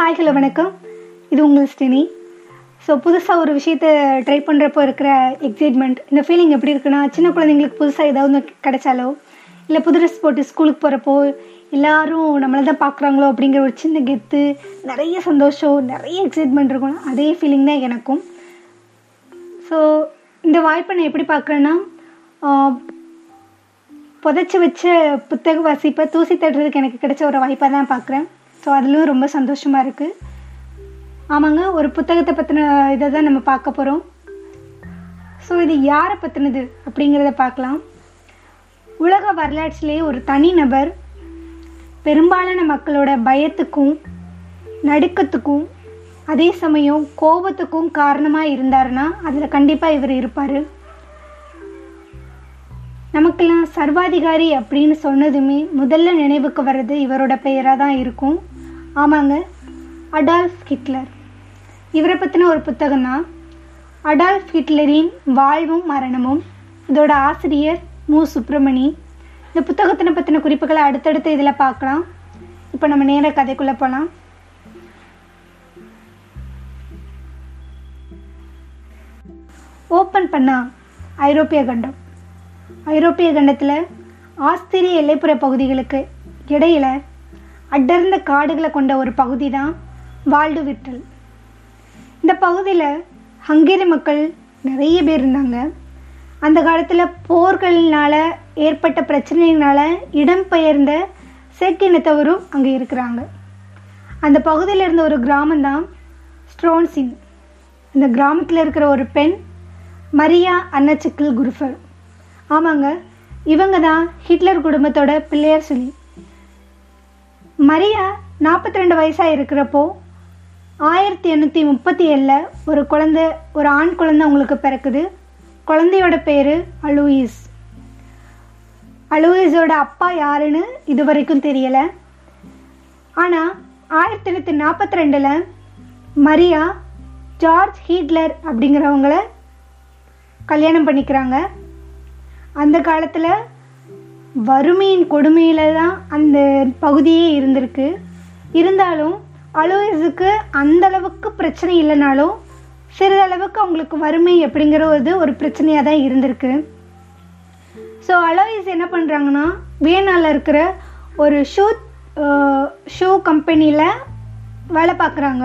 Hi hello வணக்கம். இது உங்கள் ஸ்டினி. ஸோ புதுசாக ஒரு விஷயத்த ட்ரை பண்ணுறப்போ இருக்கிற எக்ஸைட்மெண்ட் இந்த ஃபீலிங் எப்படி இருக்குன்னா சின்ன குழந்தைங்களுக்கு புதுசாக ஏதாவது ஒன்று கிடைச்சாலோ இல்லை புது ட்ரெஸ் போட்டு ஸ்கூலுக்கு போகிறப்போ எல்லாரும் நம்மளை தான் பார்க்குறாங்களோ அப்படிங்கிற ஒரு சின்ன கெத்து நிறைய சந்தோஷம் நிறைய எக்ஸைட்மெண்ட் இருக்கும். அதே ஃபீலிங் தான் எனக்கும். ஸோ இந்த வாய்ப்பை நான் எப்படி பார்க்குறேன்னா புதைச்சி வச்ச புத்தக வாசிப்பை தூசி தட்டுறதுக்கு எனக்கு கிடைச்ச ஒரு வாய்ப்பாக தான் பார்க்குறேன். ஸோ அதிலும் ரொம்ப சந்தோஷமாக இருக்குது ஆமாங்க ஒரு புத்தகத்தை பற்றின இதை தான் நம்ம பார்க்க போகிறோம் ஸோ இது யாரை பற்றினது அப்படிங்கிறத பார்க்கலாம். உலக வரலாற்றிலேயே ஒரு தனி நபர் பெரும்பாலான மக்களோட பயத்துக்கும் நடுக்கத்துக்கும் அதே சமயம் கோபத்துக்கும் காரணமாக இருந்தாருன்னா அதில் கண்டிப்பாக இவர் இருப்பார். நமக்கெல்லாம் சர்வாதிகாரி அப்படின்னு சொன்னதுமே முதல்ல நினைவுக்கு வர்றது இவரோட பெயராக தான் இருக்கும். ஆமாங்க. Adolf Hitler. இவரை பற்றின ஒரு புத்தகம் தான் அடால்ஃப் ஹிட்லரின் வாழ்வும் மரணமும் இதோட ஆசிரியர் மு. சுப்பிரமணி. இந்த புத்தகத்தினை பற்றின குறிப்புகளை அடுத்தடுத்து இதில் பார்க்கலாம். இப்போ நம்ம நேர கதைக்குள்ளே போகலாம் ஓப்பன் பண்ணா ஐரோப்பிய கண்டம். ஐரோப்பிய கண்டத்தில் ஆஸ்திரிய எல்லைப்புற பகுதிகளுக்கு இடையில அடர்ந்த காடுகளை கொண்ட ஒரு பகுதி தான் வால்டு விட்டல் இந்த பகுதியில் ஹங்கேரி மக்கள் நிறைய பேர் இருந்தாங்க. அந்த காலத்தில் போர்களினால் ஏற்பட்ட பிரச்சனையினால இடம்பெயர்ந்த செக் இனத்தவரும் அங்கே இருக்கிறாங்க. அந்த பகுதியில் இருந்த ஒரு கிராமம் தான் ஸ்ட்ரோன்சின். இந்த கிராமத்தில் இருக்கிற ஒரு பெண் மரியா அன்னச்சிக்கல் குருஃபர். ஆமாங்க இவங்க தான் ஹிட்லர் குடும்பத்தோட பிள்ளையார் சொல்லி. மரியா நாற்பத்தி ரெண்டு வயசாக இருக்கிறப்போ ஆயிரத்தி எண்ணூற்றி முப்பத்தி ஏழில் ஒரு குழந்தை ஒரு ஆண் குழந்தை அவங்களுக்கு பிறக்குது. குழந்தையோட பேர் அலூயிஸ். அலூயிஸோட அப்பா யாருன்னு இது வரைக்கும் தெரியலை. ஆனால் ஆயிரத்தி எண்ணூற்றி நாற்பத்தி ரெண்டில் மரியா ஜார்ஜ் ஹீட்லர் அப்படிங்கிறவங்கள கல்யாணம் பண்ணிக்கிறாங்க. அந்த காலத்தில் வறுமையின் கொடுமையில் தான் அந்த பகுதியே இருந்திருக்கு. இருந்தாலும் அலோயிஸுக்கு அந்தளவுக்கு பிரச்சனை இல்லைனாலும் சிறிதளவுக்கு அவங்களுக்கு வறுமை அப்படிங்கிறது ஒரு பிரச்சனையாக தான் இருந்திருக்கு. ஸோ அலோயிஸ் என்ன பண்ணுறாங்கன்னா வியனாவில் இருக்கிற ஒரு ஷூ ஷூ கம்பெனியில் வேலை பார்க்குறாங்க.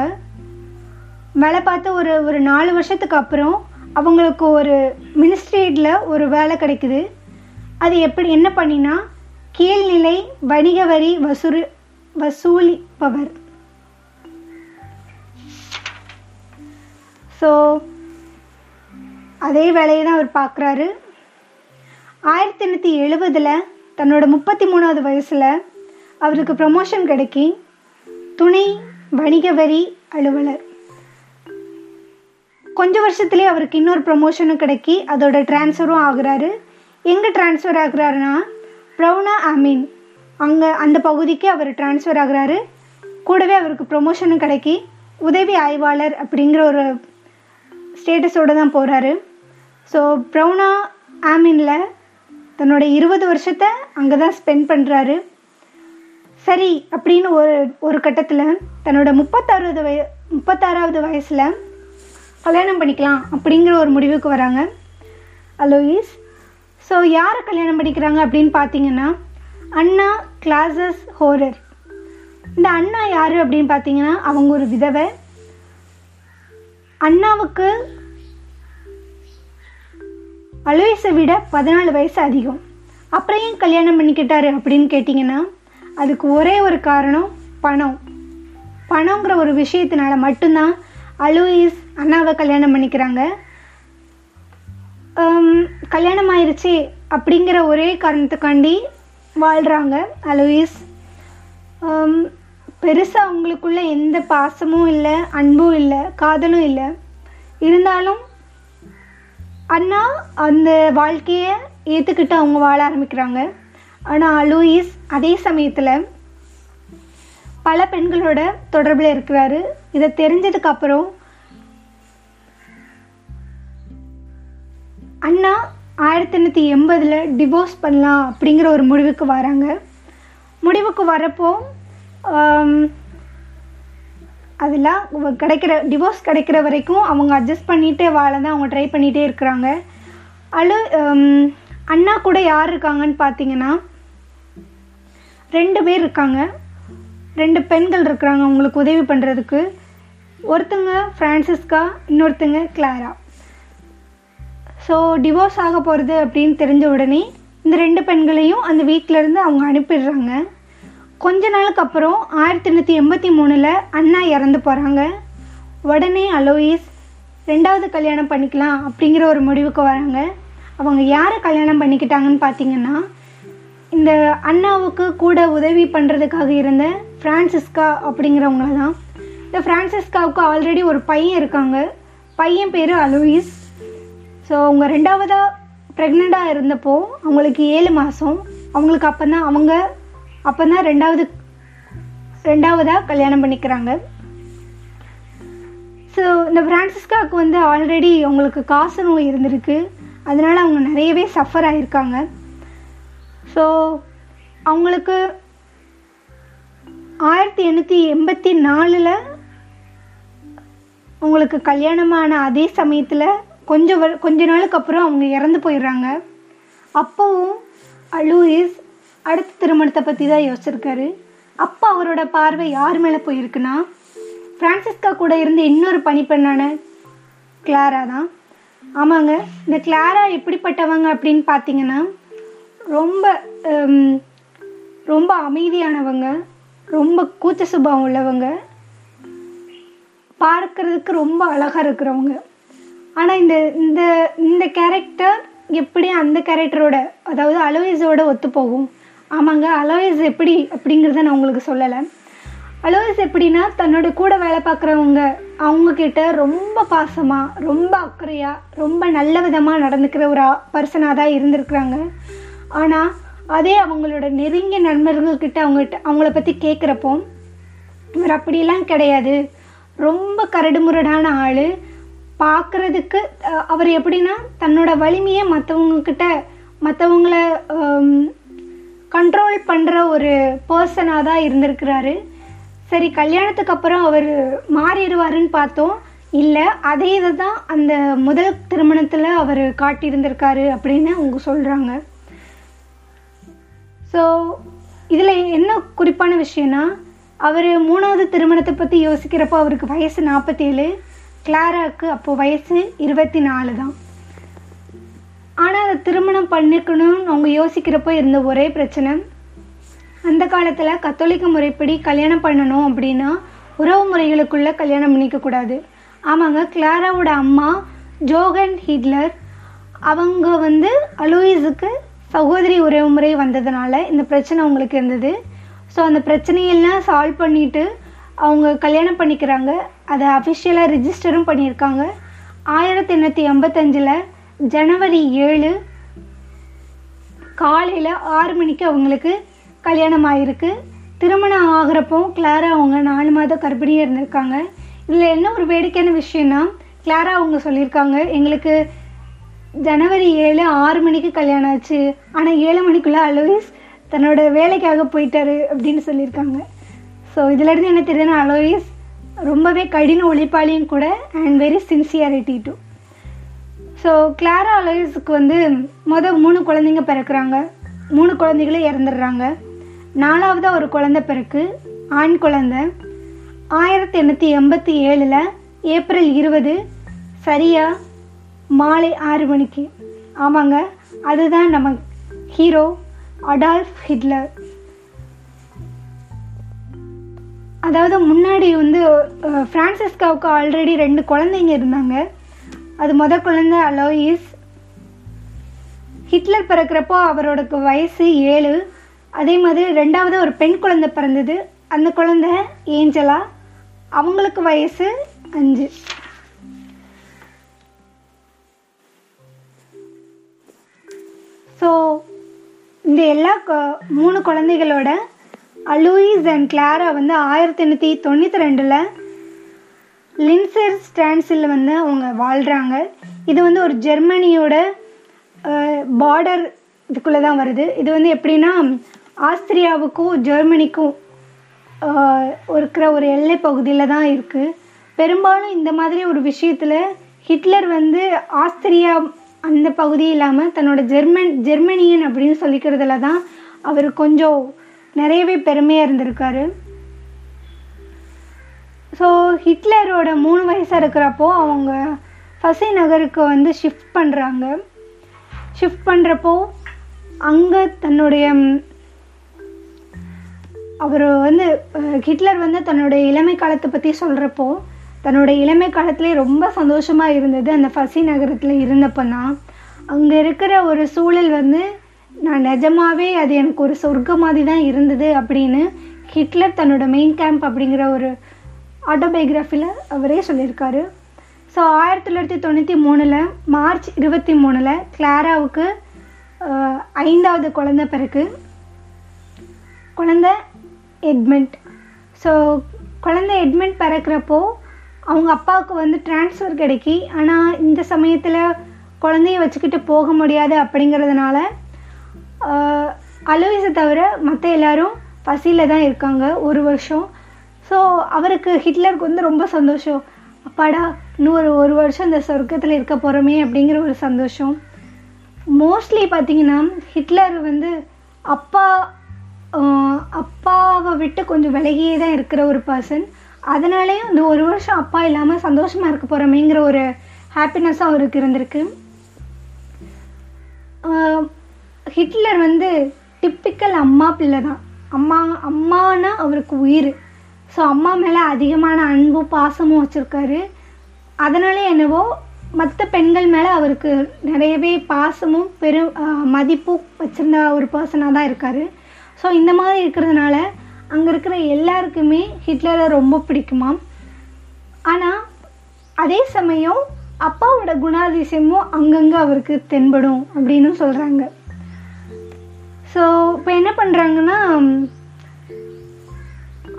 வேலை பார்த்து ஒரு ஒரு நாலு வருஷத்துக்கு அப்புறம் அவங்களுக்கு ஒரு மினிஸ்ட்ரேட்டில் ஒரு வேலை கிடைக்குது. அது எப்படி என்ன பண்ணினா கீழ்நிலை வணிக வரி வசூல் வசூலிப்பவர். ஸோ அதே வேலையை தான் அவர் பார்க்குறாரு ஆயிரத்தி எண்ணூற்றி எழுபதில் தன்னோட முப்பத்தி மூணாவது வயசில் அவருக்கு ப்ரமோஷன் கிடைக்கி துணை வணிக வரி அலுவலர். கொஞ்ச வருஷத்துலேயே அவருக்கு இன்னொரு ப்ரமோஷனும் கிடைக்கி அதோட டிரான்ஸ்ஃபரும் ஆகுறாரு. எங்கே டிரான்ஸ்ஃபர் ஆகுறாருன்னா ப்ரௌனா அமீன். அங்கே அந்த பகுதிக்கு அவர் டிரான்ஸ்ஃபர் ஆகுறாரு. கூடவே அவருக்கு ப்ரொமோஷனும் கிடைக்கி உதவி ஆய்வாளர் அப்படிங்கிற ஒரு ஸ்டேட்டஸோடு தான் போகிறாரு ஸோ ப்ரௌனா ஆமீனில் தன்னோட இருபது வருஷத்தை அங்கே தான் ஸ்பெண்ட் பண்ணுறாரு சரி அப்படின்னு ஒரு ஒரு கட்டத்தில் தன்னோட முப்பத்தாறாவது வய முப்பத்தாறாவது வயசில் கல்யாணம் பண்ணிக்கலாம் அப்படிங்கிற ஒரு முடிவுக்கு வராங்க. அலோயிஸ் ஸோ யாரை கல்யாணம் பண்ணிக்கிறாங்க அப்படின்னு பார்த்தீங்கன்னா அண்ணா கிளாசஸ் ஹோரர் இந்த அண்ணா யார் அப்படின்னு பார்த்தீங்கன்னா அவங்க ஒரு விதவை. அண்ணாவுக்கு அலோயிஸை விட பதினாலு வயசு அதிகம். அப்புறம் ஏன் கல்யாணம் பண்ணிக்கிட்டாரு அப்படின்னு கேட்டிங்கன்னா அதுக்கு ஒரே ஒரு காரணம் பணம். பணங்கிற ஒரு விஷயத்தினால மட்டும்தான் அலோயிஸ் அண்ணாவை கல்யாணம் பண்ணிக்கிறாங்க. கல்யாணம் ஆயிடுச்சு அப்படிங்கிற ஒரே காரணத்துக்காண்டி வாழ்கிறாங்க அலோயிஸ். பெருசாக அவங்களுக்குள்ள எந்த பாசமும் இல்லை அன்பும் இல்லை காதலும் இல்லை. இருந்தாலும் அண்ணா அந்த வாழ்க்கையை ஏற்றுக்கிட்டு அவங்க வாழ ஆரம்பிக்கிறாங்க. ஆனால் அலோயிஸ் அதே சமயத்தில் பல பெண்களோட தொடர்பில் இருக்கிறாரு. இதை தெரிஞ்சதுக்கப்புறம் அண்ணா ஆயிரத்தி எண்ணூற்றி எண்பதில் டிவோர்ஸ் பண்ணலாம் அப்படிங்கிற ஒரு முடிவுக்கு வராங்க. முடிவுக்கு வரப்போ அதில் அதெல்லாம் கிடைக்கிற டிவோர்ஸ் கிடைக்கிற வரைக்கும் அவங்க அட்ஜஸ்ட் பண்ணிகிட்டே வாழ தான் அவங்க ட்ரை பண்ணிகிட்டே இருக்கிறாங்க. அழு அண்ணா கூட யார் இருக்காங்கன்னு பார்த்தீங்கன்னா ரெண்டு பேர் இருக்காங்க. ரெண்டு பெண்கள் இருக்கிறாங்க அவங்களுக்கு உதவி பண்ணுறதுக்கு ஒருத்தங்க ஃப்ரான்சிஸ்கா இன்னொருத்தங்க கிளாரா. ஸோ டிவோர்ஸ் ஆக போகிறது அப்படின்னு தெரிஞ்ச உடனே இந்த ரெண்டு பெண்களையும் அந்த வீட்டிலேருந்து அவங்க அனுப்பிடுறாங்க. கொஞ்ச நாளுக்கு அப்புறம் ஆயிரத்தி எண்ணூற்றி எண்பத்தி மூணில் அண்ணா இறந்து போகிறாங்க உடனே அலோயிஸ் ரெண்டாவது கல்யாணம் பண்ணிக்கலாம் அப்படிங்கிற ஒரு முடிவுக்கு வராங்க. அவங்க யாரை கல்யாணம் பண்ணிக்கிட்டாங்கன்னு பார்த்தீங்கன்னா இந்த அண்ணாவுக்கு கூட உதவி பண்ணுறதுக்காக இருந்த ஃப்ரான்சிஸ்கா அப்படிங்கிறவங்கள தான் இந்த ஃப்ரான்சிஸ்காவுக்கு ஆல்ரெடி ஒரு பையன் இருக்காங்க. பையன் பேர் அலோயிஸ். ஸோ அவங்க ரெண்டாவதாக ப்ரெக்னெண்ட்டாக இருந்தப்போ அவங்களுக்கு ஏழு மாதம் அவங்களுக்கு அப்போ தான் அவங்க அப்போ தான் ரெண்டாவது ரெண்டாவதாக கல்யாணம் பண்ணிக்கிறாங்க. ஸோ இந்த ஃப்ரான்சிஸ்காவுக்கு வந்து ஆல்ரெடி அவங்களுக்கு காசு நோய் இருந்திருக்கு. அதனால் அவங்க நிறையவே சஃபர் ஆகியிருக்காங்க ஸோ அவங்களுக்கு ஆயிரத்தி எண்ணூற்றி எண்பத்தி நாலில் அவங்களுக்கு கல்யாணமான அதே சமயத்தில் கொஞ்சம் வரு- கொஞ்ச நாளுக்கு அப்புறம் அவங்க இறந்து போயிடுறாங்க. அப்போவும் லூயிஸ் அடுத்த திருமணத்தை பற்றி தான் யோசிச்சிருக்காரு. அப்போ அவரோட பார்வை யார் மேலே போயிருக்குன்னா ஃப்ரான்சிஸ்கா கூட இருந்த இன்னொரு பணிப்பெண்ணான கிளாரா தான். ஆமாங்க இந்த கிளாரா எப்படிப்பட்டவங்க அப்படின்னு பார்த்தீங்கன்னா ரொம்ப ரொம்ப அமைதியானவங்க ரொம்ப கூச்ச சுபாவம் உள்ளவங்க. பார்க்கறதுக்கு ரொம்ப அழகாக இருக்கிறவங்க. ஆனால் இந்த இந்த இந்த கேரக்டர் எப்படி அந்த கேரக்டரோட அதாவது அலோயிஸோட ஒத்து போகும்? ஆமாங்க அலோயிஸ் எப்படி அப்படிங்கிறத நான் உங்களுக்கு சொல்லலை. அலோயிஸ் எப்படின்னா தன்னோட கூட வேலை பார்க்குறவங்க அவங்கக்கிட்ட ரொம்ப பாசமாக ரொம்ப அக்கறையாக ரொம்ப நல்ல விதமாக நடந்துக்கிற ஒரு பர்சனாக தான் இருந்திருக்கிறாங்க. ஆனால் அதே அவங்களோட நெருங்கிய நண்பர்கள்கிட்ட அவங்ககிட்ட அவங்கள பற்றி கேட்குறப்போ இவர் அப்படியெல்லாம் கிடையாது. ரொம்ப கரடுமுரடான ஆள். பார்க்குறதுக்கு அவர் எப்படின்னா தன்னோட வலிமையை மற்றவங்கக்கிட்ட மற்றவங்கள கண்ட்ரோல் பண்ணுற ஒரு பர்சனாக தான் இருந்திருக்கிறாரு. சரி கல்யாணத்துக்கு அப்புறம் அவர் மாறிடுவாருன்னு பார்த்தோம். இல்லை அதே இதை தான் அந்த முதல் திருமணத்தில் அவர் காட்டியிருந்திருக்காரு அப்படின்னு அவங்க சொல்கிறாங்க ஸோ இதில் என்ன குறிப்பான விஷயம்னா அவர் மூணாவது திருமணத்தை பற்றி யோசிக்கிறப்போ அவருக்கு வயசு நாற்பத்தேழு கிளாராவுக்கு அப்போது வயசு இருபத்தி நாலு தான் ஆனால் அதை திருமணம் பண்ணிக்கணும்னு அவங்க யோசிக்கிறப்போ இருந்த ஒரே பிரச்சனை. அந்த காலத்தில் கத்தோலிக்க முறைப்படி கல்யாணம் பண்ணணும் அப்படின்னா உறவு முறைகளுக்குள்ளே கல்யாணம் பண்ணிக்கக்கூடாது ஆமாங்க கிளாராவோட அம்மா ஜோகன் ஹிட்லர் அவங்க வந்து அலோயிஸுக்கு சகோதரி உறவு முறை வந்ததுனால இந்த பிரச்சனை அவங்களுக்கு இருந்தது. ஸோ அந்த பிரச்சனையெல்லாம் சால்வ் பண்ணிவிட்டு அவங்க கல்யாணம் பண்ணிக்கிறாங்க. அதை அஃபிஷியலாக ரிஜிஸ்டரும் பண்ணியிருக்காங்க. ஆயிரத்தி எண்ணூற்றி எண்பத்தஞ்சில் ஜனவரி ஏழு காலையில் ஆறு மணிக்கு அவங்களுக்கு கல்யாணம் ஆகிருக்கு திருமணம் ஆகிறப்போ கிளாரா அவங்க நாலு மாத கர்ப்பிணியாக இருந்திருக்காங்க. இதில் என்ன ஒரு வேடிக்கையான விஷயம்னா கிளாரா அவங்க சொல்லியிருக்காங்க எங்களுக்கு ஜனவரி ஏழு ஆறு மணிக்கு கல்யாணம் ஆச்சு. ஆனால் ஏழு மணிக்குள்ளே அலோயிஸ் தன்னோட வேலைக்காக போயிட்டாரு அப்படின்னு சொல்லியிருக்காங்க. ஸோ இதிலேருந்து என்ன தெரியுதுன்னா அலோயிஸ் ரொம்பவே கடின ஒழிப்பாளியும் கூட and very sincerity too so Clara அலோயிஸுக்கு வந்து மொதல் மூணு குழந்தைங்க பிறக்கிறாங்க. மூணு குழந்தைகளும் இறந்துடுறாங்க. நாலாவதாக ஒரு குழந்தை பிறகு ஆண் குழந்தை. ஆயிரத்தி எண்ணூற்றி எண்பத்தி ஏழில் ஏப்ரல் இருபது சரியாக மாலை ஆறு மணிக்கு. ஆமாங்க. அதுதான் நம்ம ஹீரோ அடால்ஃப் ஹிட்லர் அதாவது முன்னாடி வந்து ஃப்ரான்சிஸ்காவுக்கு ஆல்ரெடி ரெண்டு குழந்தைங்க இருந்தாங்க. அது முத குழந்தை அலோயிஸ். ஹிட்லர் பிறக்கிறப்போ அவரோட வயசு ஏழு. அதே மாதிரி ரெண்டாவது ஒரு பெண் குழந்தை பிறந்தது. அந்த குழந்தை ஏஞ்சலா. அவங்களுக்கு வயசு அஞ்சு. ஸோ இந்த எல்லா மூணு குழந்தைகளோட அலூயிஸ் அண்ட் கிளாரா வந்து ஆயிரத்தி எண்ணூற்றி தொண்ணூற்றி ரெண்டில் லின்சர் ஸ்டான்ஸில் வந்து அவங்க வாழ்கிறாங்க இது வந்து ஒரு ஜெர்மனியோட பார்டர் இதுக்குள்ளே தான் வருது. இது வந்து எப்படின்னா ஆஸ்திரியாவுக்கும் ஜெர்மனிக்கும் இருக்கிற ஒரு எல்லை பகுதியில் தான் இருக்குது பெரும்பாலும் இந்த மாதிரி ஒரு விஷயத்தில் ஹிட்லர் வந்து ஆஸ்திரியா அந்த பகுதி இல்லாமல் தன்னோட ஜெர்மன் ஜெர்மனியன் அப்படின்னு சொல்லிக்கிறதுல தான் அவர் கொஞ்சம் நிறையவே பெருமையாக இருந்திருக்காரு. ஸோ ஹிட்லரோட மூணு வயசாக இருக்கிறப்போ அவங்க ஃபசி நகருக்கு வந்து ஷிஃப்ட் பண்ணுறாங்க ஷிஃப்ட் பண்ணுறப்போ அங்கே தன்னுடைய அவர் வந்து ஹிட்லர் வந்து தன்னுடைய இளமை காலத்தை பற்றி சொல்கிறப்போ தன்னோட இளமை காலத்திலே ரொம்ப சந்தோஷமாக இருந்தது அந்த ஃபசி நகரத்தில் இருந்தப்போ தான் அங்கே இருக்கிற ஒரு சூழல் வந்து நான் நிஜமாவே அது எனக்கு ஒரு சொர்க்கம் மாதிரி தான் இருந்தது அப்படின்னு ஹிட்லர் தன்னோட மெயின் கேம்ப் அப்படிங்கிற ஒரு ஆட்டோபயோகிராஃபியில் அவரே சொல்லியிருக்காரு. ஸோ ஆயிரத்தி தொள்ளாயிரத்தி தொண்ணூற்றி மூணில் மார்ச் இருபத்தி மூணில் கிளாராவுக்கு ஐந்தாவது குழந்த பிறகு குழந்த எட்மெண்ட். ஸோ குழந்த எட்மெண்ட் பிறக்கிறப்போ அவங்க அப்பாவுக்கு வந்து ட்ரான்ஸ்ஃபர் கிடைக்கி ஆனால் இந்த சமயத்தில் குழந்தைய வச்சுக்கிட்டு போக முடியாது அப்படிங்கிறதுனால ஆஹ், அலோயிஸை தவிர மற்ற எல்லாரும் பசியில் தான் இருக்காங்க ஒரு வருஷம். ஸோ அவருக்கு ஹிட்லருக்கு வந்து ரொம்ப சந்தோஷம். அப்பாடா இன்னும் ஒரு ஒரு வருஷம் இந்த சொர்க்கத்தில் இருக்க போகிறோமே அப்படிங்கிற ஒரு சந்தோஷம். மோஸ்ட்லி பார்த்தீங்கன்னா ஹிட்லர் வந்து அப்பா அப்பாவை விட்டு கொஞ்சம் விலகியே தான் இருக்கிற ஒரு பர்சன் அதனாலேயும் இந்த ஒரு வருஷம் அப்பா இல்லாமல் சந்தோஷமாக இருக்க போகிறோமேங்கிற ஒரு ஹாப்பினஸ்ஸாக அவருக்கு இருந்திருக்கு. ஹிட்லர் வந்து டிப்பிக்கல் அம்மா பிள்ளை தான் அம்மா அம்மானா அவருக்கு உயிர். ஸோ அம்மா மேலே அதிகமான அன்பும் பாசமும் வச்சுருக்காரு. அதனால என்னவோ மற்ற பெண்கள் மேலே அவருக்கு நிறையவே பாசமும் பெரும் மதிப்பும் வச்சுருந்த ஒரு பர்சனாக தான் இருக்கார். ஸோ இந்த மாதிரி இருக்கிறதுனால அங்கே இருக்கிற எல்லாருக்குமே ஹிட்லரை ரொம்ப பிடிக்குமா? ஆனால் அதே சமயம் அப்பாவோட குணாதிசயமும் அங்கங்கே அவருக்கு தென்படும் அப்படின்னு சொல்கிறாங்க ஸோ இப்போ என்ன பண்ணுறாங்கன்னா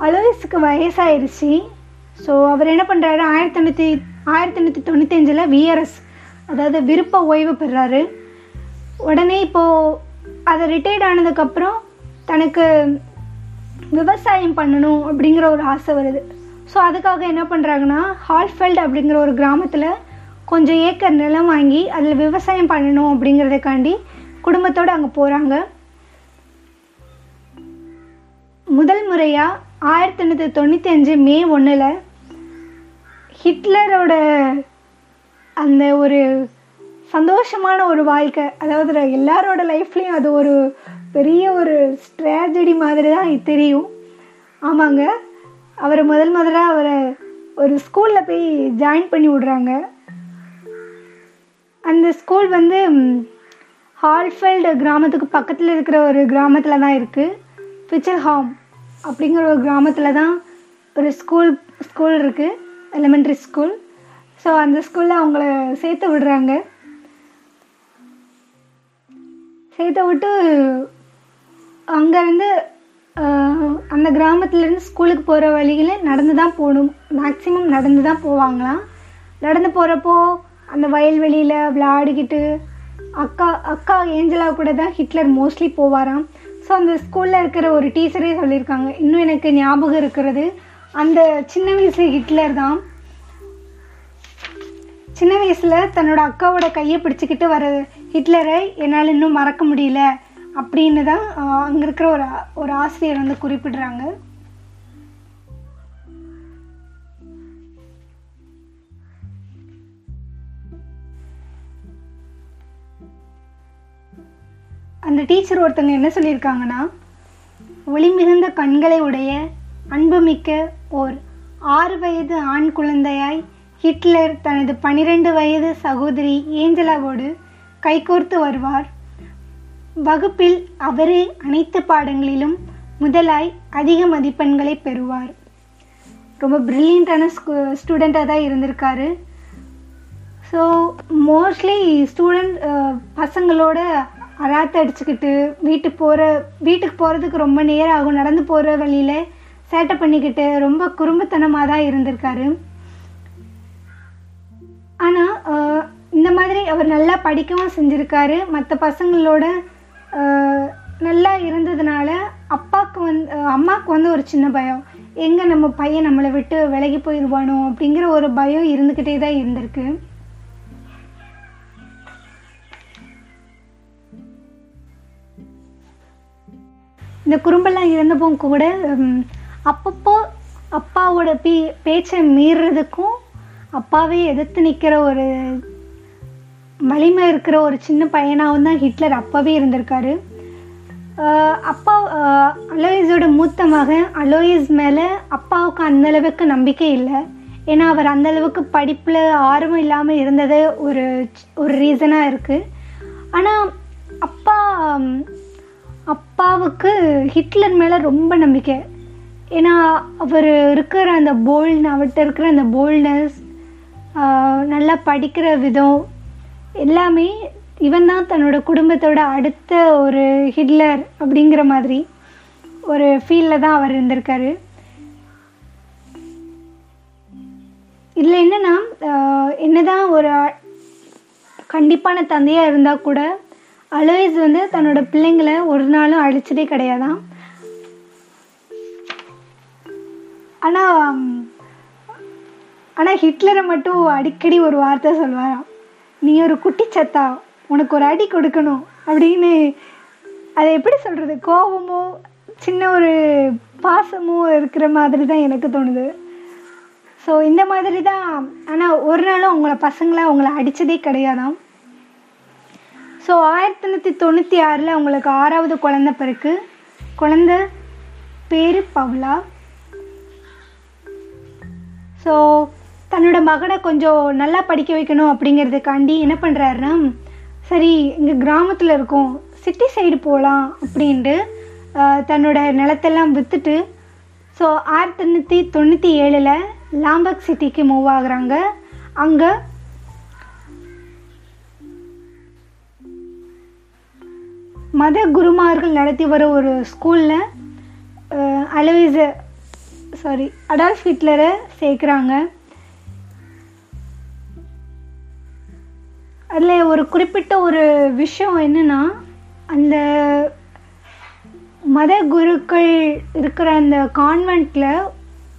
அலோயிஸுக்கு வயசாயிருச்சு. ஸோ அவர் என்ன பண்ணுறாரு ஆயிரத்தி தொண்ணூற்றி ஆயிரத்தி தொண்ணூற்றி தொண்ணூத்தஞ்சில் விஆர்எஸ் அதாவது விருப்ப ஓய்வு பெறாரு. உடனே இப்போது அதை ரிட்டையர்ட் ஆனதுக்கப்புறம் தனக்கு விவசாயம் பண்ணணும் அப்படிங்கிற ஒரு ஆசை வருது. ஸோ அதுக்காக என்ன பண்ணுறாங்கன்னா ஹால்ஃபெல்ட் அப்படிங்கிற ஒரு கிராமத்தில் கொஞ்சம் ஏக்கர் நிலம் வாங்கி அதில் விவசாயம் பண்ணணும் அப்படிங்கிறதுக்காண்டி குடும்பத்தோடு அங்கே போகிறாங்க முதல் முறையாக ஆயிரத்தி எண்ணூற்றி தொண்ணூற்றி அஞ்சு மே ஒன்றில் ஹிட்லரோட அந்த ஒரு சந்தோஷமான ஒரு வாழ்க்கை அதாவது எல்லாரோட லைஃப்லேயும் அது ஒரு பெரிய ஒரு ஸ்ட்ராஜடி மாதிரி தான் தெரியும். ஆமாங்க. அவரை முதல் முதலாக அவரை ஒரு ஸ்கூலில் போய் ஜாயின் பண்ணி விடுறாங்க. அந்த ஸ்கூல் வந்து ஹால்ஃபெல்டு கிராமத்துக்கு பக்கத்தில் இருக்கிற ஒரு கிராமத்தில் தான் இருக்குது ஃபிச்சர்ஹாம் அப்படிங்கிற ஒரு கிராமத்தில் தான் ஒரு ஸ்கூல் ஸ்கூல் இருக்குது எலிமெண்ட்ரி ஸ்கூல் ஸோ அந்த ஸ்கூலில் அவங்கள சேர்த்து விடுறாங்க. சேர்த்து விட்டு அங்கேருந்து அந்த கிராமத்துலேருந்து ஸ்கூலுக்கு போகிற வழியில் நடந்து தான் போகணும். மேக்ஸிமம் நடந்து தான் போவாங்களாம். நடந்து போகிறப்போ அந்த வயல்வெளியில் விளையாடிக்கிட்டு அக்கா அக்கா ஏஞ்சலா கூட தான் ஹிட்லர் மோஸ்ட்லி போவாராம். ஸோ அந்த ஸ்கூலில் இருக்கிற ஒரு டீச்சரே சொல்லியிருக்காங்க. இன்னும் எனக்கு ஞாபகம் இருக்கிறது. அந்த சின்ன வயசு ஹிட்லர் தான். சின்ன வயசில் தன்னோட அக்காவோட கையை பிடிச்சிக்கிட்டு வர ஹிட்லரை என்னால் இன்னும் மறக்க முடியல. அப்படின்னு தான் அங்கே இருக்கிற ஒரு ஒரு ஆசிரியர் வந்து குறிப்பிடுறாங்க. அந்த டீச்சர் ஒருத்தங்க என்ன சொல்லியிருக்காங்கன்னா ஒளி மிகுந்த கண்களை உடைய அன்புமிக்க ஓர் ஆறு வயது ஆண் குழந்தையாய் ஹிட்லர் தனது பனிரெண்டு வயது சகோதரி ஏஞ்சலாவோடு கைகோர்த்து வருவார். வகுப்பில் அவரே அனைத்து பாடங்களிலும் முதலாய் அதிக மதிப்பெண்களை பெறுவார். ரொம்ப ப்ரில்லியண்ட்டான ஸ்கூ ஸ்டூடெண்ட்டாக தான் இருந்திருக்காரு. ஸோ மோஸ்ட்லி ஸ்டூடெண்ட் பசங்களோட அராத்த அடிச்சுக்கிட்டு வீட்டுக்கு போகிற வீட்டுக்கு போகிறதுக்கு ரொம்ப நேரம் ஆகும். நடந்து போகிற வழியில் சேட்டை பண்ணிக்கிட்டு ரொம்ப குறும்புத்தனமாக தான் இருந்திருக்காரு ஆனால் இந்த மாதிரி அவர் நல்லா படிக்கவும் செஞ்சுருக்காரு. மற்ற பசங்களோட நல்லா இருந்ததுனால அப்பாவுக்கு வந்து அம்மாவுக்கு வந்து ஒரு சின்ன பயம். எங்கே நம்ம பையன் நம்மளை விட்டு விலகி போயிடுவானோ அப்படிங்கிற ஒரு பயம் இருந்துக்கிட்டே தான் இருந்திருக்கு. இந்த குறும்பெல்லாம் இருந்தப்போ கூட அப்பப்போ அப்பாவோட பே பேச்சை மீறுறதுக்கும் அப்பாவே எதிர்த்து நிற்கிற ஒரு வலிமை இருக்கிற ஒரு சின்ன பையனாகவும் தான் ஹிட்லர் அப்போவே இருந்திருக்காரு. அப்பா அலோயிஸோட மூத்த மகன் அலோயிஸ் மேலே அப்பாவுக்கு அந்த அளவுக்கு நம்பிக்கை இல்லை. ஏன்னா அவர் அந்த அளவுக்கு படிப்பில் ஆர்வம் இல்லாமல் இருந்தது ஒரு ஒரு ரீசனாக இருக்குது ஆனால் அப்பா அப்பாவுக்கு ஹிட்லர் மேலே ரொம்ப நம்பிக்கை. ஏன்னா அவர் இருக்கிற அந்த போல்ட் அவர்கிட்ட இருக்கிற அந்த போல்ட்னஸ் நல்லா படிக்கிற விதம் எல்லாமே இவன் தான் தன்னோட குடும்பத்தோட அடுத்த ஒரு ஹிட்லர் அப்படிங்கிற மாதிரி ஒரு ஃபீலில் தான் அவர் இருந்திருக்காரு. இதில் என்னென்னா என்னதான் ஒரு கண்டிப்பான தந்தையாக இருந்தால் கூட அலோயிஸ் வந்து தன்னோட பிள்ளைங்களை ஒரு நாளும் அழிச்சதே கிடையாதான். ஆனால் ஆனால் ஹிட்லரை மட்டும் அடிக்கடி ஒரு வார்த்தை சொல்வாராம். நீ ஒரு குட்டி சத்தா உனக்கு ஒரு அடி கொடுக்கணும் அப்படின்னு. அதை எப்படி சொல்கிறது கோபமோ சின்ன ஒரு பாசமோ இருக்கிற மாதிரி தான் எனக்கு தோணுது. ஸோ இந்த மாதிரி தான் ஆனால் ஒரு நாளும் அவங்கள பசங்களை அவங்கள அடித்ததே கிடையாதாம். ஸோ ஆயிரத்தி தொண்ணூற்றி தொண்ணூற்றி ஆறில் அவங்களுக்கு ஆறாவது குழந்த பிறகு குழந்த பேர் பவ்லா. ஸோ தன்னோட மகனை கொஞ்சம் நல்லா படிக்க வைக்கணும் அப்படிங்கிறதுக்காண்டி என்ன பண்ணுறாருன்னா சரி இங்கே கிராமத்தில் இருக்கோம் சிட்டி சைடு போகலாம் அப்படின்ட்டு தன்னோட நிலத்தெல்லாம் விற்றுட்டு ஸோ ஆயிரத்தி தொண்ணூற்றி தொண்ணூற்றி ஏழில் லாம்பக் சிட்டிக்கு மூவ் ஆகுறாங்க. அங்கே மத குருமார்கள் நடத்தி வர ஒரு ஸ்கூலில் அலோயிஸ சாரி அடால்ஃப் ஹிட்லரை சேர்க்குறாங்க. அதில் ஒரு குறிப்பிட்ட ஒரு விஷயம் என்னென்னா அந்த மத குருக்கள் இருக்கிற அந்த கான்வெண்ட்டில்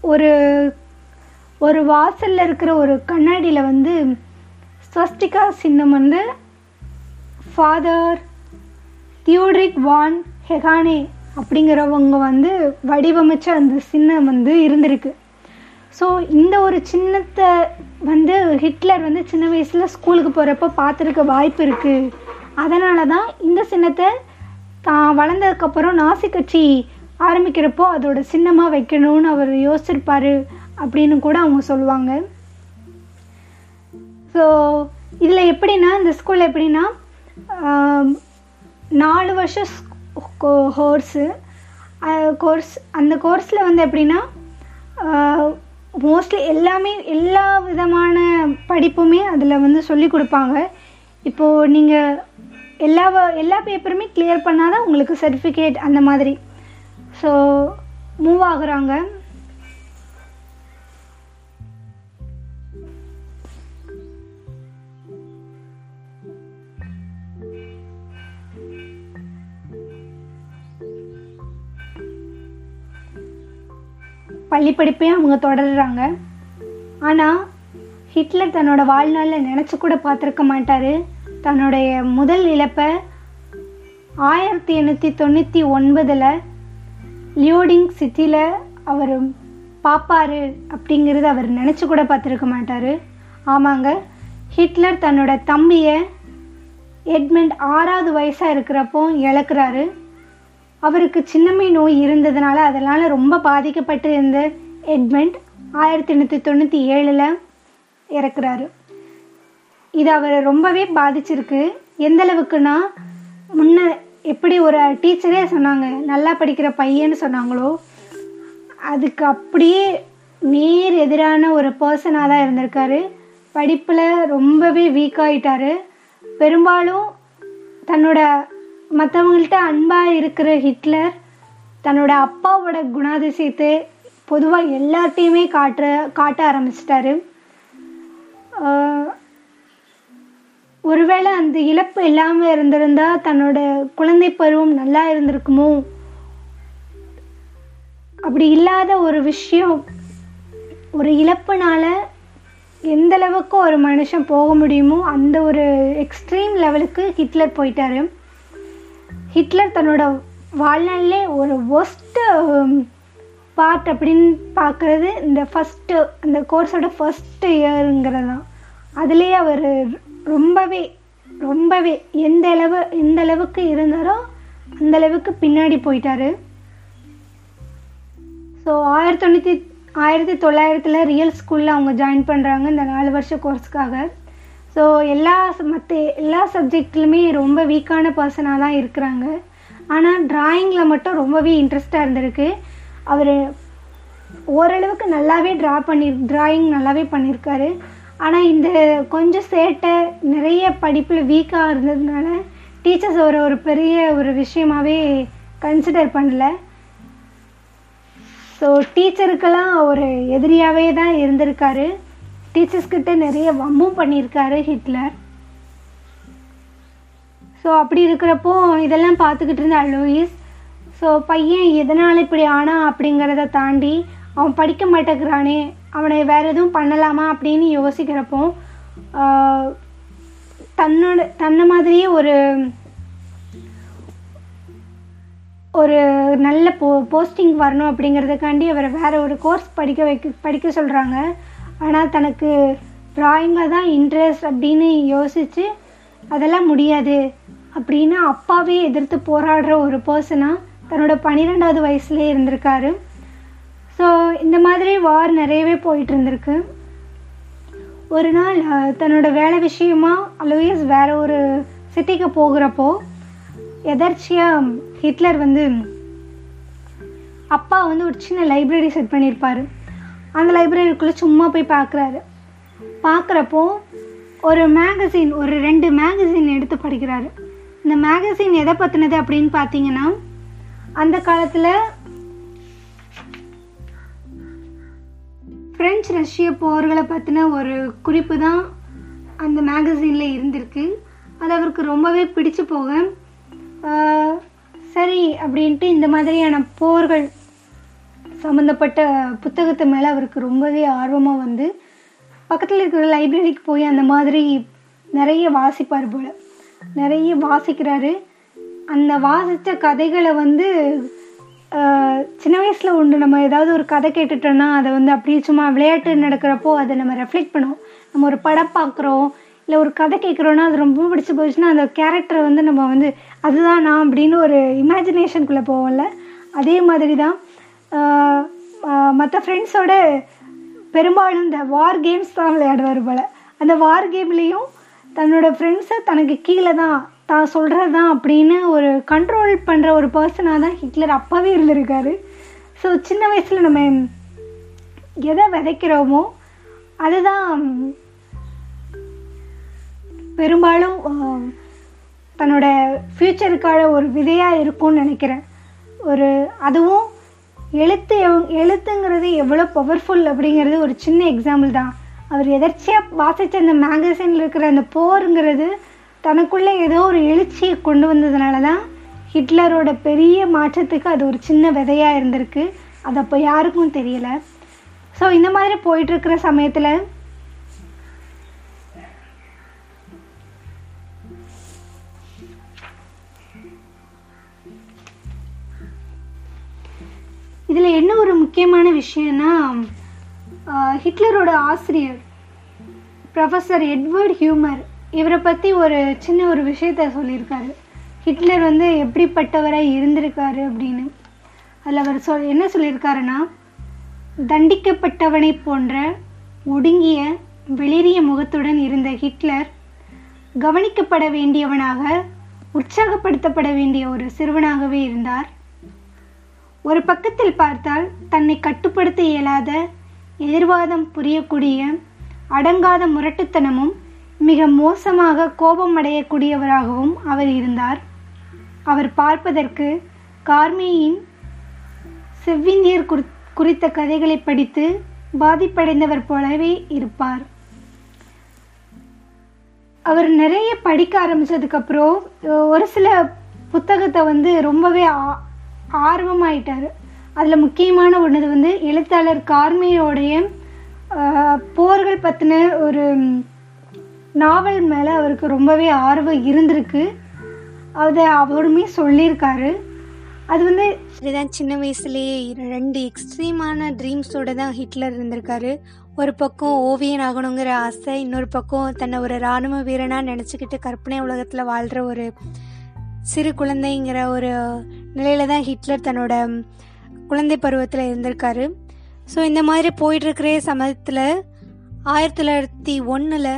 ஒரு ஒரு வாசலில் இருக்கிற ஒரு கண்ணாடியில் வந்து ஸ்வஸ்டிகா சின்னம் வந்து ஃபாதர் தியோட்ரிக் வான் ஹெகானே அப்படிங்கிறவங்க வந்து வடிவமைச்ச அந்த சின்னம் வந்து இருந்திருக்கு. ஸோ இந்த ஒரு சின்னத்தை வந்து ஹிட்லர் வந்து சின்ன வயசில் ஸ்கூலுக்கு போகிறப்ப பார்த்துருக்க வாய்ப்பு இருக்குது அதனால தான் இந்த சின்னத்தை தான் வளர்ந்ததுக்கப்புறம் நாசி கட்சி ஆரம்பிக்கிறப்போ அதோட சின்னமாக வைக்கணும்னு அவர் யோசிச்சிருப்பார் அப்படின்னு கூட அவங்க சொல்லுவாங்க. ஸோ இதில் எப்படின்னா இந்த ஸ்கூலில் எப்படின்னா நாலு வருஷம் கோர்ஸு கோர்ஸ் அந்த கோர்ஸில் வந்து எப்படின்னா மோஸ்ட்லி எல்லாமே எல்லா விதமான படிப்புமே அதில் வந்து சொல்லி கொடுப்பாங்க. இப்போது நீங்கள் எல்லா எல்லா பேப்பருமே கிளியர் பண்ணால் தான் உங்களுக்கு சர்டிஃபிகேட் அந்த மாதிரி. ஸோ மூவ் ஆகுறாங்க. பள்ளி படிப்பையும் அவங்க தொடர்றாங்க. ஆனால் ஹிட்லர் தன்னோட வாழ்நாளில் நினச்சி கூட பார்த்துருக்க மாட்டார். தன்னுடைய முதல் இழப்பை ஆயிரத்தி எண்ணூற்றி தொண்ணூற்றி ஒன்பதில் லியோடிங் சிட்டியில் அவர் பார்ப்பாரு அப்படிங்கிறது அவர் நினச்சி கூட பார்த்துருக்க மாட்டார். ஆமாங்க ஹிட்லர் தன்னோட தம்பியை எட்மண்ட் ஆறாவது வயசாக இருக்கிறப்போ இழக்கிறாரு. அவருக்கு சின்னம்மை நோய் இருந்ததுனால அதனால் ரொம்ப பாதிக்கப்பட்டு இருந்த எட்மண்ட் ஆயிரத்தி எண்ணூற்றி தொண்ணூற்றி ஏழில் இறக்குறாரு. இது அவரை ரொம்பவே பாதிச்சிருக்கு. எந்த அளவுக்குன்னா முன்ன எப்படி ஒரு டீச்சரே சொன்னாங்க நல்லா படிக்கிற பையன்னு சொன்னாங்களோ அதுக்கு அப்படியே நேர் எதிரான ஒரு பர்சனாக தான் இருந்திருக்காரு. படிப்பில் ரொம்பவே வீக் ஆகிட்டாரு பெரும்பாலும் தன்னோட மற்றவங்கள்ட்ட அன்பாக இருக்கிற ஹிட்லர் தன்னோட அப்பாவோட குணாதிசயத்தை பொதுவாக எல்லாத்தையுமே காட்டுற காட்ட ஆரம்பிச்சிட்டாரு. ஒருவேளை அந்த இழப்பு இல்லாமல் இருந்திருந்தா தன்னோட குழந்தை பருவம் நல்லா இருந்திருக்குமோ? அப்படி இல்லாத ஒரு விஷயம் ஒரு இழப்புனால எந்த அளவுக்கு ஒரு மனுஷன் போக முடியுமோ அந்த ஒரு எக்ஸ்ட்ரீம் லெவலுக்கு ஹிட்லர் போயிட்டாரு. ஹிட்லர் தன்னோட வாழ்நாளிலே ஒரு ஒஸ்ட்டு பார்ட் um, அப்படின்னு பார்க்குறது இந்த ஃபஸ்ட்டு அந்த கோர்ஸோட ஃபஸ்ட்டு இயருங்கிறது தான் அதுலேயே அவர் ரொம்பவே ரொம்பவே எந்த அளவு எந்த அளவுக்கு இருந்தாரோ அந்த அளவுக்கு பின்னாடி போயிட்டார். ஸோ ஆயிரத்தி தொண்ணூற்றி ஆயிரத்தி தொள்ளாயிரத்தில் ரியல் ஸ்கூலில் அவங்க ஜாயின் பண்ணுறாங்க இந்த நாலு வருஷ கோர்ஸ்க்காக ஸோ எல்லா மற்ற எல்லா சப்ஜெக்ட்லையுமே ரொம்ப வீக்கான பர்சனாக தான் இருக்கிறாங்க. ஆனால் ட்ராயிங்கில் மட்டும் ரொம்பவே இன்ட்ரெஸ்டாக இருந்திருக்கு. அவர் ஓரளவுக்கு நல்லாவே ட்ரா பண்ணி ட்ராயிங் நல்லாவே பண்ணியிருக்காரு ஆனால் இந்த கொஞ்சம் சேட்டை நிறைய படிப்பில் வீக்காக இருந்ததுனால டீச்சர்ஸ் ஒரு ஒரு பெரிய ஒரு விஷயமாவே கன்சிடர் பண்ணல. ஸோ டீச்சருக்கெல்லாம் ஒரு எதிரியாகவே தான் இருந்திருக்காரு. டீச்சர்ஸ் கிட்ட நிறைய வம்பும் பண்ணியிருக்காரு ஹிட்லர். ஸோ அப்படி இருக்கிறப்போ இதெல்லாம் பார்த்துக்கிட்டு இருந்த லூயிஸ் ஸோ பையன் எதனால் இப்படி ஆனா அப்படிங்கிறத தாண்டி அவன் படிக்க மாட்டேங்கிறானே அவனை வேற எதுவும் பண்ணலாமா அப்படின்னு யோசிக்கிறப்போ தன்னோட தன்னை மாதிரியே ஒரு ஒரு நல்ல போ போஸ்டிங் வரணும் அப்படிங்கிறதுக்காண்டி அவரை வேற ஒரு கோர்ஸ் படிக்க வைக்க படிக்க சொல்கிறாங்க ஆனால் தனக்கு ட்ராயிங்கில் தான் இன்ட்ரெஸ்ட் அப்படின்னு யோசித்து அதெல்லாம் முடியாது அப்படின்னு அப்பாவே எதிர்த்து போராடுற ஒரு பர்சனாக தன்னோட பன்னிரெண்டாவது வயசுலேயே இருந்திருக்காரு. ஸோ இந்த மாதிரி வார் நிறையவே போயிட்டு இருந்திருக்கு ஒரு நாள் தன்னோட வேலை விஷயமா அலோயஸ் வேற ஒரு சிட்டிக்கு போகிறப்போ எதர்ச்சியாக ஹிட்லர் வந்து அப்பா வந்து ஒரு சின்ன லைப்ரரி செட் பண்ணியிருப்பாரு. அந்த லைப்ரரிக்குள்ளே சும்மா போய் பார்க்குறாரு பார்க்குறப்போ ஒரு மேகசின் ஒரு ரெண்டு மேகசின் எடுத்து படிக்கிறாரு. இந்த மேகசின் எதை பற்றினது அப்படின்னு பார்த்தீங்கன்னா அந்த காலத்தில் பிரெஞ்சு ரஷ்ய போர்களை பற்றின ஒரு குறிப்பு தான் அந்த மேகசினில் இருந்திருக்கு. அது அவருக்கு ரொம்பவே பிடிச்சு போக சரி அப்படின்ட்டு இந்த மாதிரியான போர்கள் சம்மந்தப்பட்ட புத்தகத்து மேலே அவருக்கு ரொம்பவே ஆர்வமாக வந்து பக்கத்தில் இருக்கிற லைப்ரரிக்கு போய் அந்த மாதிரி நிறைய வாசிப்பார் போல். நிறைய வாசிக்கிறாரு. அந்த வாசித்த கதைகளை வந்து சின்ன வயசில் உண்டு. நம்ம ஏதாவது ஒரு கதை கேட்டுட்டோம்னா அதை வந்து அப்படியே சும்மா விளையாட்டு நடக்கிறப்போ அதை நம்ம ரெஃப்ளெக்ட் பண்ணுவோம். நம்ம ஒரு படம் பார்க்குறோம் இல்லை ஒரு கதை கேட்குறோன்னா அது ரொம்ப பிடிச்சி போச்சுன்னா அந்த கேரக்டரை வந்து நம்ம வந்து அதுதான் நான் அப்படின்னு ஒரு இமேஜினேஷனுக்குள்ளே போவோம்ல. அதே மாதிரி தான் மற்ற ஃப்ரெண்ட்ஸோட பெரும்பாலும் இந்த வார் கேம்ஸ் தான் விளையாடுவார் போல். அந்த வார் கேம்லேயும் தன்னோட ஃப்ரெண்ட்ஸை தனக்கு கீழே தான் தான் சொல்கிறது தான் அப்படின்னு ஒரு கண்ட்ரோல் பண்ணுற ஒரு பர்சனாக தான் ஹிட்லர் அப்போவே இருந்திருக்காரு. ஸோ சின்ன வயசில் நம்ம எதை விதைக்கிறோமோ அதுதான் பெரும்பாலும் தன்னோட ஃப்யூச்சருக்கான ஒரு விதையாக இருக்கும்னு நினைக்கிறேன். ஒரு அதுவும் எழுத்து எவ்- எழுத்துங்கிறது எவ்வளோ பவர்ஃபுல் அப்படிங்கிறது ஒரு சின்ன எக்ஸாம்பிள் தான். அவர் எதர்ச்சியாக வாசித்த அந்த மேகசினில் இருக்கிற அந்த போருங்கிறது தனக்குள்ளே ஏதோ ஒரு எழுச்சியை கொண்டு வந்ததுனால தான் ஹிட்லரோட பெரிய மாற்றத்துக்கு அது ஒரு சின்ன விதையாக இருந்திருக்கு. அது அப்போ யாருக்கும் தெரியலை. ஸோ இந்த மாதிரி போயிட்டுருக்கிற சமயத்தில் இதில் என்ன ஒரு முக்கியமான விஷயம்னா ஹிட்லரோட ஆசிரியர் ப்ரொஃபஸர் எட்வர்ட் ஹியூமர் இவரை பற்றி ஒரு சின்ன ஒரு விஷயத்த சொல்லியிருக்காரு. ஹிட்லர் வந்து எப்படிப்பட்டவராக இருந்திருக்காரு அப்படின்னு. அதில் அவர் சொல் என்ன சொல்லியிருக்காருன்னா தண்டிக்கப்பட்டவனை போன்ற ஒடுங்கிய வெளிரிய முகத்துடன் இருந்த ஹிட்லர் கவனிக்கப்பட வேண்டியவனாக உற்சாகப்படுத்தப்பட வேண்டிய ஒரு சிறுவனாகவே இருந்தார். ஒரு பக்கத்தில் பார்த்தால் தன்னை கட்டுப்படுத்த இயலாத எதிர்வாதம் புரியக்கூடிய அடங்காத முரட்டுத்தனமும் மிக மோசமாக கோபம் அடையக்கூடியவராகவும் அவர் இருந்தார். அவர் பார்ப்பதற்கு கார்மேயின் செவ்விந்தியர் குறித்த கதைகளை படித்து பாதிப்படைந்தவர் போலவே இருப்பார். அவர் நிறைய படிக்க ஆரம்பிச்சதுக்கப்புறம் ஒரு சில புத்தகத்தை வந்து ரொம்பவே ஆ- ஆர்வமாயிட்டார். அதில் முக்கியமான ஒன்று வந்து எழுத்தாளர் கார்மியோடைய போர்கள் பற்றின ஒரு நாவல் மேலே அவருக்கு ரொம்பவே ஆர்வம் இருந்திருக்கு. அதை அவருமே சொல்லியிருக்காரு. அது வந்து இதுதான் சின்ன வயசுலேயே ரெண்டு எக்ஸ்ட்ரீமான ட்ரீம்ஸோட தான் ஹிட்லர் இருந்திருக்காரு. ஒரு பக்கம் ஓவியன் ஆகணுங்கிற ஆசை இன்னொரு பக்கம் தன்னை ஒரு இராணுவ வீரனாக நினச்சிக்கிட்டு கற்பனை உலகத்தில் வாழ்கிற ஒரு சிறு குழந்தைங்கிற ஒரு நிலையில தான் ஹிட்லர் தன்னோட குழந்தை பருவத்தில் இருந்திருக்காரு. ஸோ இந்த மாதிரி போயிட்டுருக்கிற சமயத்தில் ஆயிரத்தி தொள்ளாயிரத்தி ஒன்றில்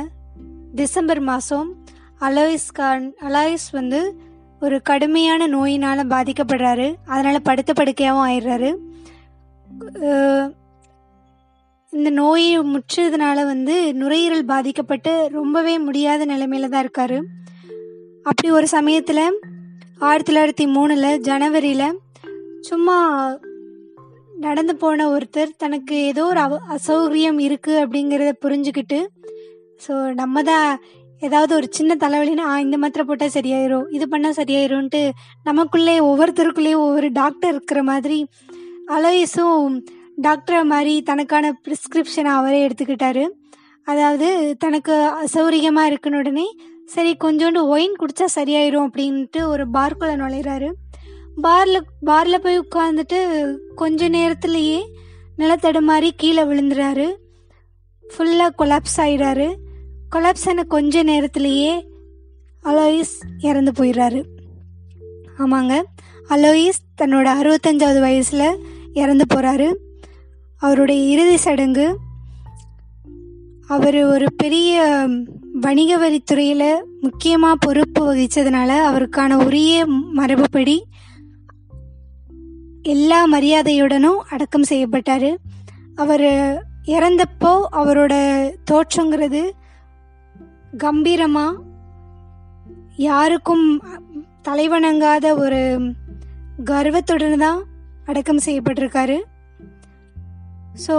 டிசம்பர் மாதம் அலாயிஸ் கான் அலாயிஸ் வந்து ஒரு கடுமையான நோயினால் பாதிக்கப்படுறாரு. அதனால் படுத்த படுக்கையாகவும் ஆயிடுறாரு. இந்த நோயை முற்றதுனால வந்து நுரையீரல் பாதிக்கப்பட்டு ரொம்பவே முடியாத நிலைமையில தான் இருக்காரு. அப்படி ஒரு சமயத்தில் ஆயிரத்தி தொள்ளாயிரத்தி மூணில் ஜனவரியில் சும்மா நடந்து போன ஒருத்தர் தனக்கு ஏதோ ஒரு அவ அசௌகரியம் இருக்குது அப்படிங்கிறத புரிஞ்சுக்கிட்டு ஸோ நம்ம தான் ஏதாவது ஒரு சின்ன தலைவலின்னா இந்த மாத்திரை போட்டால் சரியாயிரும் இது பண்ணால் சரியாயிரும்ன்ட்டு நமக்குள்ளே ஒவ்வொருத்தருக்குள்ளேயும் ஒவ்வொரு டாக்டர் இருக்கிற மாதிரி அலோயஸும் டாக்டரை மாதிரி தனக்கான ப்ரிஸ்கிரிப்ஷனை அவரே எடுத்துக்கிட்டாரு. அதாவது தனக்கு அசௌரியமாக இருக்குன்னு உடனே சரி கொஞ்சோண்டு ஒயின் குடித்தா சரியாயிரும் அப்படின்ட்டு ஒரு பார்க்குள்ளே நுழையிறாரு. பாரில் பாரில் போய் உட்காந்துட்டு கொஞ்ச நேரத்துலேயே நிலத்தடுமாறி கீழே விழுந்துறாரு. ஃபுல்லாக கொலாப்ஸ் ஆயிடுறாரு கொலாப்ஸ் ஆன கொஞ்ச நேரத்திலேயே அலோயிஸ் இறந்து போயிடுறாரு ஆமாங்க அலோயிஸ் தன்னோட அறுபத்தஞ்சாவது வயசில் இறந்து போகிறாரு அவருடைய இறுதி சடங்கு அவர் ஒரு பெரிய வணிக வரித்துறையில் முக்கியமாக பொறுப்பு வகித்ததுனால அவருக்கான உரிய மரபுப்படி எல்லா மரியாதையுடனும் அடக்கம் செய்யப்பட்டார். அவர் இறந்தப்போ அவரோட தோற்றங்கிறது கம்பீரமாக யாருக்கும் தலைவணங்காத ஒரு கர்வத்துடன் தான் அடக்கம் செய்யப்பட்டிருக்காரு. ஸோ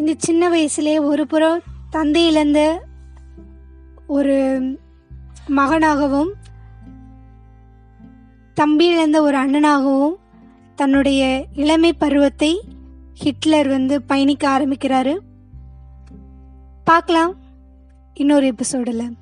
இந்த சின்ன வயசுலேயே ஒரு புறம் தந்தை இழந்த ஒரு மகனாகவும் தம்பி இழந்த ஒரு அண்ணனாகவும் தன்னுடைய இளமை பருவத்தை ஹிட்லர் வந்து பயணிக்க ஆரம்பிக்கிறாரு. பார்க்கலாம் இன்னொரு எபிசோடில்